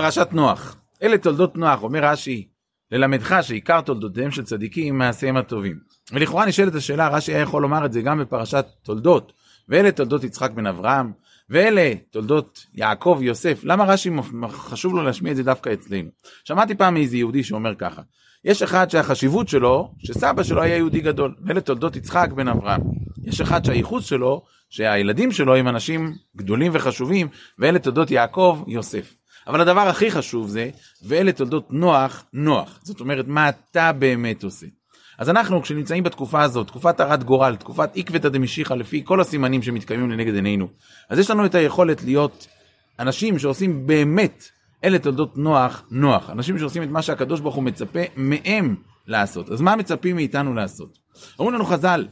פרשת נוח. אלה תולדות נוח, אומר רש"י, ללמדך שעיקר תולדותיהם של צדיקים מעשיהם הטובים. ולכאורה נשאלת השאלה, רש"י היה יכול לומר את זה גם בפרשת תולדות, ואלה תולדות יצחק בן אברהם, ואלה תולדות יעקב יוסף, למה רש"י חשוב לו להשמיע את זה דווקא אצלנו? שמעתי פעם מאיזה יהודי שאומר ככה, יש אחד שהחשיבות שלו, שסבא שלו היה יהודי גדול, ואלה תולדות יצחק בן אברהם. יש אחד שהייחוס שלו, שהילדים שלו הם אנשים גדולים וחשובים, ואלה תולדות יעקב יוסף. אבל הדבר הכי חשוב זה, ואלה תולדות נוח, נוח. זאת אומרת, מה אתה באמת עושה. אז אנחנו, כשנמצאים בתקופה הזאת, תקופת הרת גורל, תקופת עקבתא דמשיחא, לפי כל הסימנים שמתקיימים לנגד עינינו, אז יש לנו את היכולת להיות אנשים שעושים באמת, אלה תולדות נוח, נוח. אנשים שעושים את מה שהקדוש ברוך הוא מצפה מהם לעשות. אז מה מצפים מאיתנו לעשות? אומרים לנו חז"ל,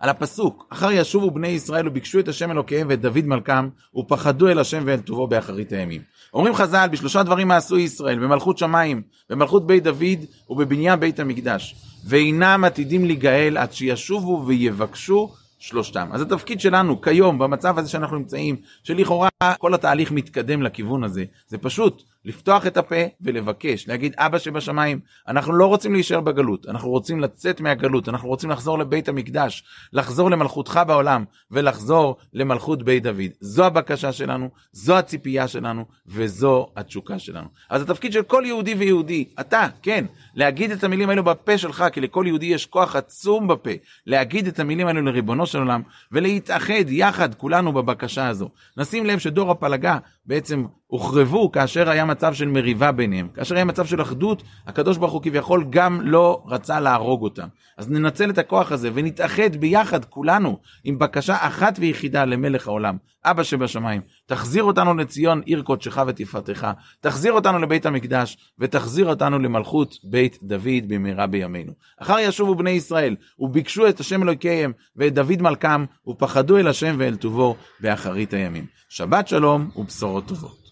על הפסוק, אחר ישובו בני ישראל וביקשו את השם אלוקיהם ואת דוד מלכם, ופחדו אל השם ואל טובו באחרית הימים. אומרים חז"ל, בשלושה דברים מעשו ישראל, במלכות שמיים, במלכות בית דוד ובבניין בית המקדש. ואינם עתידים להיגאל עד שישובו ויבקשו שלושתם. אז התפקיד שלנו כיום, במצב הזה שאנחנו נמצאים, שלכאורה כל התהליך מתקדם לכיוון הזה, זה פשוט לפתוח את הפה ולבקש, להגיד אבא שבשמיים, אנחנו לא רוצים להישאר בגלות, אנחנו רוצים לצאת מהגלות, אנחנו רוצים לחזור לבית המקדש, לחזור למלכותך בעולם ולחזור למלכות בית דוד. זו הבקשה שלנו, זו הציפייה שלנו וזו התשוקה שלנו. אז התפקיד של כל יהודי ויהודי, אתה, כן, להגיד את המילים האלו בפה שלך, כי לכל יהודי יש כוח עצום בפה, להגיד את המילים האלו לריבונו של עולם ולהתאחד יחד כולנו בבקשה הזו. נשים לב שדור הפלגה בעצם הוחרבו כאשר היה מצב של מריבה ביניהם. כאשר היה מצב של אחדות, הקדוש ברוך הוא כביכול גם לא רצה להרוג אותם. אז ננצל את הכוח הזה ונתאחד ביחד כולנו עם בקשה אחת ויחידה למלך העולם, אבא שבשמיים. תחזיר אותנו לציון עיר קודשך ותפארתך, תחזיר אותנו לבית המקדש ותחזיר אותנו למלכות בית דוד במהרה בימינו. אחר ישובו בני ישראל וביקשו את השם אלוקיהם ואת דוד מלכם ופחדו אל השם ואל טובו באחרית הימים. שבת שלום ובשורות טובות.